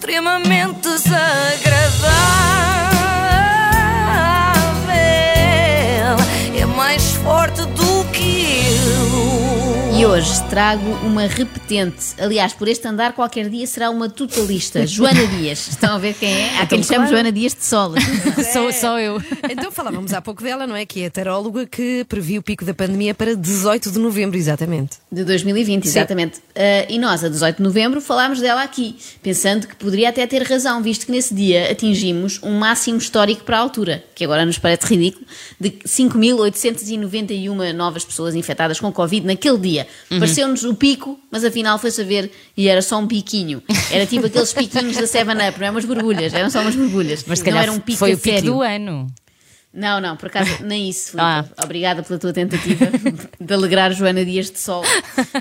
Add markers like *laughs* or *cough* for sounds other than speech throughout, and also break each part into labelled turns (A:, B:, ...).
A: extremamente desagradável.
B: E hoje trago uma repetente. Aliás, por este andar, qualquer dia será uma totalista. *laughs* Joana Dias. Estão a ver quem é? Há quem lhe chame
C: claro.
B: Joana Dias de Sol. *laughs* *laughs*
D: Sou, sou eu.
C: Então falávamos há pouco dela, não é? Que é a taróloga que previu o pico da pandemia para 18 de novembro, exatamente.
B: De 2020, exatamente. Ah, e nós, a 18 de novembro, falámos dela aqui, pensando que poderia até ter razão, visto que nesse dia atingimos um máximo histórico para a altura, que agora nos parece ridículo, de 5.891 novas pessoas infectadas com Covid naquele dia.
D: Uhum.
B: Pareceu-nos o pico, mas afinal foi saber e era só um piquinho. Era tipo aqueles piquinhos da 7-Up, não é umas borbulhas, eram só umas borbulhas.
D: Mas se
B: não
D: calhar
B: era um pico
D: foi o pico
B: sério.
D: do ano.
B: Não, não, por acaso nem isso.
D: Ah.
B: Obrigada pela tua tentativa *laughs* de alegrar Joana Dias de sol.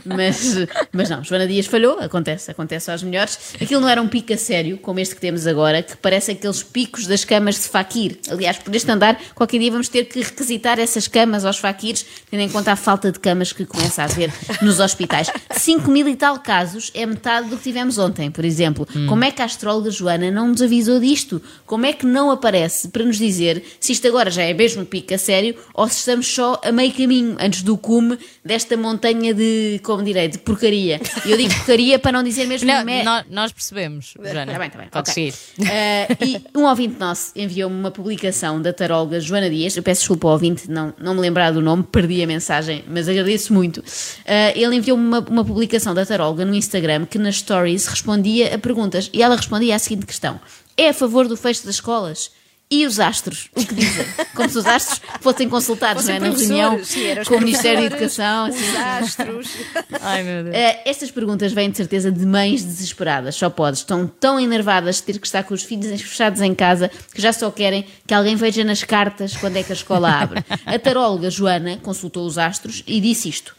B: Mas, mas não, Joana Dias falhou, acontece, acontece aos melhores. Aquilo não era um pico a sério, como este que temos agora, que parece aqueles picos das camas de faquir. Aliás, por este andar, qualquer dia vamos ter que requisitar essas camas aos faquires, tendo em conta a falta de camas que começa a haver nos hospitais. 5 mil e tal casos é metade do que tivemos ontem, por exemplo. Como é que a astróloga Joana não nos avisou disto? Como é que não aparece para nos dizer se isto agora já é mesmo pico a sério ou se estamos só a meio caminho antes do cume desta montanha de, como direi, de porcaria? Eu digo porcaria para não dizer mesmo
D: Não,
B: me-
D: nó- nós percebemos, Joana.
B: Está bem, está bem.
D: Pode
B: ok.
D: seguir.
B: Eh, e um ouvinte nosso enviou-me uma publicação da taróloga Joana Dias. Eu peço desculpa ao ouvinte, não, não me lembrar do nome, perdi a mensagem, mas agradeço muito. Eh, ele enviou-me uma, uma publicação da taróloga no Instagram que nas stories respondia a perguntas. E ela respondia à seguinte questão: É a favor do fecho das escolas? E os astros? O que dizem? Como se os astros fossem consultados não é? na reunião
C: sim,
B: com o Ministério da Educação. assim.
C: Os astros. *laughs*
D: Ai meu Deus.
B: Uh, estas perguntas vêm de certeza de mães desesperadas, só pode. Estão tão enervadas de ter que estar com os filhos fechados em casa que já só querem que alguém veja nas cartas quando é que a escola abre. A taróloga Joana consultou os astros e disse isto.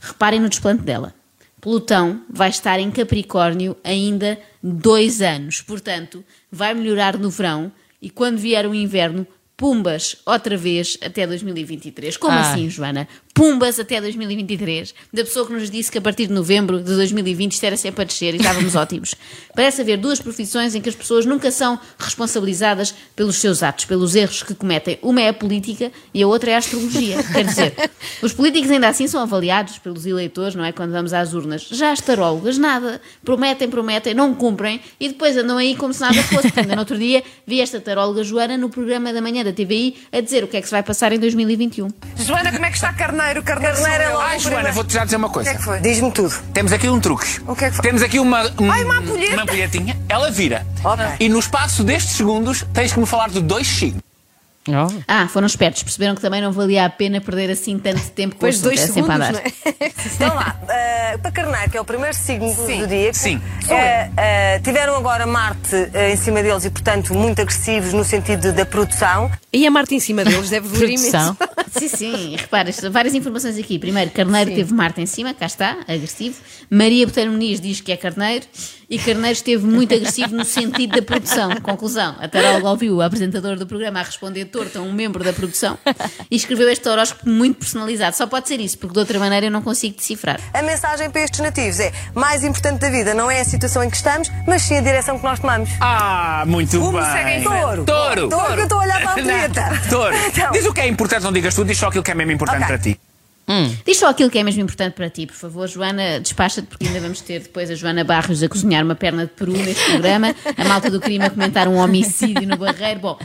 B: Reparem no desplante dela. Plutão vai estar em Capricórnio ainda dois anos, portanto, vai melhorar no verão e quando vier o inverno, pumbas outra vez até 2023. Como
D: Ah.
B: assim, Joana? Pumbas até 2023? Da pessoa que nos disse que a partir de novembro de 2020 isto era sempre a descer e estávamos *laughs* ótimos. Parece haver duas profissões em que as pessoas nunca são responsabilizadas pelos seus atos, pelos erros que cometem. Uma é a política e a outra é a astrologia. *laughs* Quer dizer, os políticos ainda assim são avaliados pelos eleitores, não é? Quando vamos às urnas. Já as tarólogas, nada. Prometem, prometem, não cumprem e depois andam aí como se nada fosse. Ainda no outro dia vi esta taróloga Joana no programa da manhã da TVI a dizer o que é que se vai passar em 2021.
E: Joana, como é que está Carneiro? Carneiro,
F: Carneiro é logo
E: Ai,
F: o
E: Joana, vou-te já dizer uma
F: O
E: coisa.
F: que é que foi? Diz-me tudo.
E: Temos aqui um truque.
F: O que é que foi?
E: Temos aqui uma, um-
F: Ai, uma ampulheta.
E: uma ampulhetinha. Ela vira.
F: Ok.
E: E no espaço destes segundos tens que me falar de dois signos.
D: Oh.
B: Ah, foram espertos, perceberam que também não valia a pena perder assim tanto tempo com o
C: Depois de
B: assunto,
C: dois
B: é sempre a
C: segundos, não é? *laughs*
F: Então lá, eh, para Carneiro, que é o primeiro signo do-
E: Sim,
F: do dia,
E: sim,
F: eh, eh, tiveram agora Marte em cima deles e, portanto, muito agressivos no sentido da produção.
C: E a Marte em cima deles deve doer imenso.
B: Sim, sim, repara, várias informações aqui. Primeiro, Carneiro teve Marte em cima, cá está, agressivo. Maria Botelho Muniz diz que é Carneiro e Carneiro esteve muito agressivo no sentido da produção. Conclusão, a taróloga ouviu o apresentador do programa a responder torto a um membro da produção e escreveu este horóscopo muito personalizado. Só pode ser isso, porque de outra maneira eu não consigo decifrar.
F: A mensagem para estes nativos é: mais importante da vida não é a situação em que estamos, mas sim a direção que nós tomamos.
E: Ah, muito
F: Como
E: bem.
F: segue em frente? Touro.
E: Touro.
F: Touro, que eu estou a olhar para a *laughs* ampulheta.
E: Touro. *laughs*
F: Então.
E: Diz o que é importante, não digas tudo, diz só aquilo que é mesmo importante
F: Ok.
E: para ti.
B: Diz só aquilo que é mesmo importante para ti, por favor, Joana, despacha-te, porque ainda vamos ter depois a Joana Barros a cozinhar uma perna de peru neste programa, a malta do crime a comentar um homicídio no barreiro. Bom,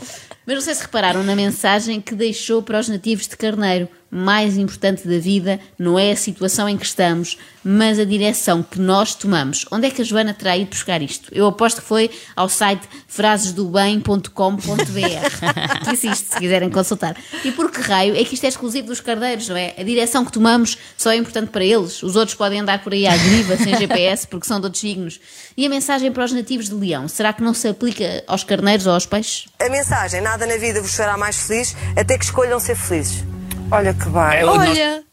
B: mas não sei se repararam na mensagem que deixou para os nativos de Carneiro. Mais importante da vida não é a situação em que estamos, mas a direção que nós tomamos. Onde é que a Joana terá ido buscar isto? Eu aposto que foi ao site frasesdobem.com.br que *laughs* existe, se quiserem consultar. E por que raio é que isto é exclusivo dos cardeiros, não é? A direção que tomamos só é importante para eles. Os outros podem andar por aí à deriva, sem GPS, porque são de outros signos. E a mensagem para os nativos de Leão, será que não se aplica aos carneiros ou aos peixes?
F: A mensagem: nada na vida vos fará mais feliz, até que escolham ser felizes.
G: Olha que bem.
E: É,
C: Olha,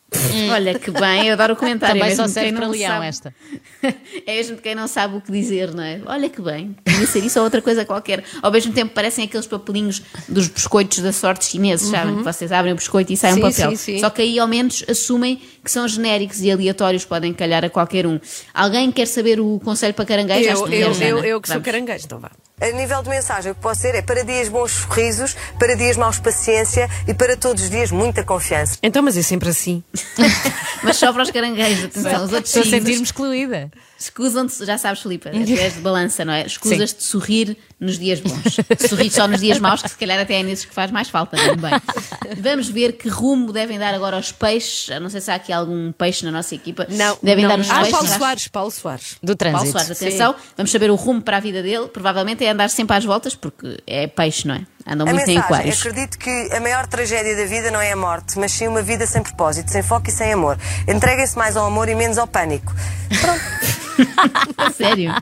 B: Olha que bem, eu adoro o comentário.
D: Também
B: é
D: só serve
B: quem
D: para
B: não
D: leão
B: sabe.
D: esta. *laughs*
B: É mesmo de quem não sabe o que dizer, não é? Olha que bem, podia ser isso ou outra coisa qualquer. Ao mesmo tempo parecem aqueles papelinhos dos biscoitos da sorte chineses, sabem? Que vocês abrem o biscoito e sai um
C: Sim,
B: papel.
C: sim, sim.
B: Só que aí ao menos assumem que são genéricos e aleatórios, podem calhar a qualquer um. Alguém quer saber o conselho para caranguejo?
C: Eu,
B: que
C: eu, eu, eu que sou
B: Vamos.
C: caranguejo, então vá.
F: A nível de mensagem, o que pode ser é para dias bons sorrisos, para dias maus paciência e para todos os dias muita confiança.
C: Então, mas é sempre assim. *laughs*
B: Mas só para os caranguejos, atenção, os outros
D: Estou a sentir-me excluída.
B: escusam-te, já sabes, Filipe, tu és de balança, não é? Escusas-te de sorrir nos dias bons. Sorrir só nos dias maus, que se calhar até é nesses que faz mais falta também. Vamos ver que rumo devem dar agora aos peixes. Eu Não sei se há aqui algum peixe na nossa equipa.
C: Não,
B: Devem
C: não.
B: dar os
C: Ah,
B: peixes.
C: Paulo. Soares, Paulo Soares.
D: Do
B: Paulo
D: trânsito.
B: Soares, atenção, vamos saber o rumo para a vida dele. Provavelmente é andar sempre às voltas, porque é peixe, não é? Andam
F: A
B: muito em
F: mensagem,
B: aquários.
F: acredito que a maior tragédia da vida não é a morte, mas sim uma vida sem propósito, sem foco e sem amor. Entreguem-se mais ao amor e menos ao pânico. *laughs*
B: A Sério?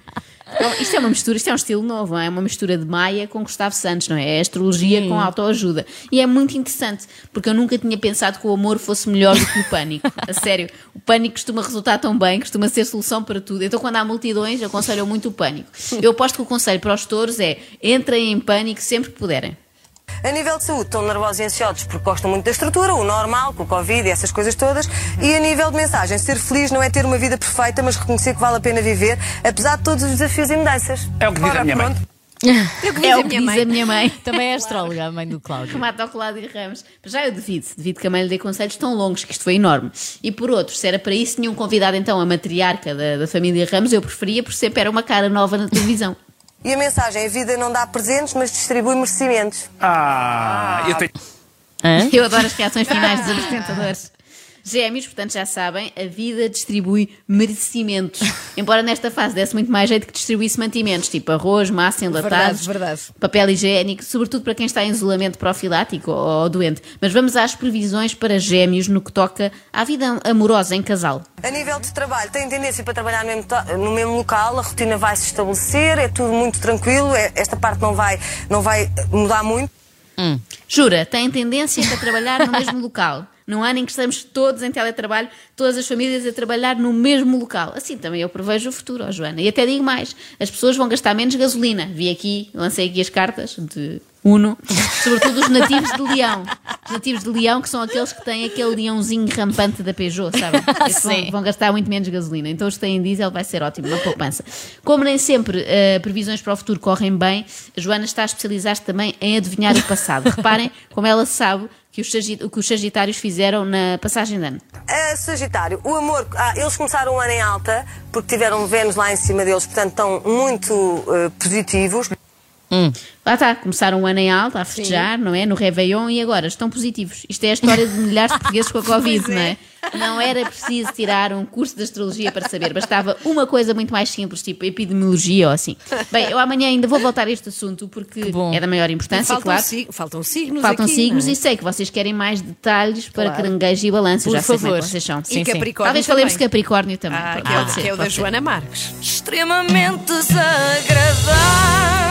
B: Então, isto é uma mistura, isto é um estilo novo, é? É uma mistura de Maia com Gustavo Santos, não é? É astrologia com autoajuda. E é muito interessante, porque eu nunca tinha pensado que o amor fosse melhor do que o pânico. A sério, o pânico costuma resultar tão bem, costuma ser solução para tudo. Então, quando há multidões, aconselho muito o pânico. Eu aposto que o conselho para os touros é entrem em pânico sempre que puderem.
F: A nível de saúde, estão nervosos e ansiosos porque gostam muito da estrutura, o normal, com o Covid e essas coisas todas. E a nível de mensagem, ser feliz não é ter uma vida perfeita, mas reconhecer que vale a pena viver, apesar de todos os desafios e mudanças.
E: É o que diz a
F: Ora,
E: minha mãe.
F: pronto.
B: É o que diz a minha mãe. *laughs*
D: Também é astróloga, a mãe do Cláudio.
B: Remate ao Cláudio Ramos. Mas já eu devido, devido que a mãe lhe dê conselhos tão longos, que isto foi enorme. E por outro, se era para isso, tinha um convidado então a matriarca da, da família Ramos, eu preferia, por sempre era uma cara nova na televisão. *laughs*
F: E a mensagem, a vida não dá presentes, mas distribui merecimentos.
E: Ah, eu tenho.
D: Hã?
B: Eu adoro as reações finais dos apresentadores. Gêmeos, portanto já sabem, a vida distribui merecimentos. *laughs* Embora nesta fase desse muito mais jeito que distribuísse mantimentos, tipo arroz, massa, enlatados,
C: Verdade, verdade.
B: papel higiênico, sobretudo para quem está em isolamento profilático ou, ou doente. Mas vamos às previsões para gêmeos no que toca à vida amorosa em casal.
F: A nível de trabalho, tem tendência para trabalhar no mesmo, no mesmo local, a rotina vai se estabelecer, é tudo muito tranquilo, é- esta parte não vai, não vai mudar muito.
B: Jura, tem tendência para trabalhar no mesmo local. Num ano em que estamos todos em teletrabalho, todas as famílias a trabalhar no mesmo local. Assim também eu prevejo o futuro, Joana. E até digo mais: as pessoas vão gastar menos gasolina. Vi aqui, lancei aqui as cartas de Uno, sobretudo os nativos de Leão. Os nativos de Leão, que são aqueles que têm aquele leãozinho rampante da Peugeot, sabem? *laughs* Esses vão, vão gastar muito menos gasolina. Então os que têm diesel vai ser ótimo, uma poupança. Como nem sempre eh, previsões para o futuro correm bem, a Joana está a especializar-se também em adivinhar o passado. Reparem como ela sabe que os, que os Sagitários fizeram na passagem de ano.
F: A Sagitário, o amor, ah, eles começaram o ano em alta, porque tiveram Vênus lá em cima deles, portanto estão muito eh, positivos.
B: Lá está, começaram o ano em alta a festejar, não é? No Réveillon e agora estão positivos. Isto é a história de milhares de portugueses com a *laughs* Covid, não é? Não era preciso tirar um curso de astrologia para saber, bastava uma coisa muito mais simples, tipo epidemiologia ou assim. Bem, eu amanhã ainda vou voltar a este assunto porque
D: bom.
B: é da maior importância,
C: faltam,
B: claro.
C: sig- faltam signos
B: Faltam
C: aqui,
B: signos
C: é?
B: e sei que vocês querem mais detalhes para
C: Claro.
B: caranguejo e balanço.
D: Por
B: Já sei como é
D: favor.
B: que vocês são.
D: Sim,
C: E
D: sim.
C: Capricórnio
B: Talvez falemos de
C: também.
B: Capricórnio também.
C: Ah,
B: Pode
C: que é o,
B: ser,
C: que é o
B: pode
C: da
B: ser.
C: Joana Marques.
A: extremamente desagradável.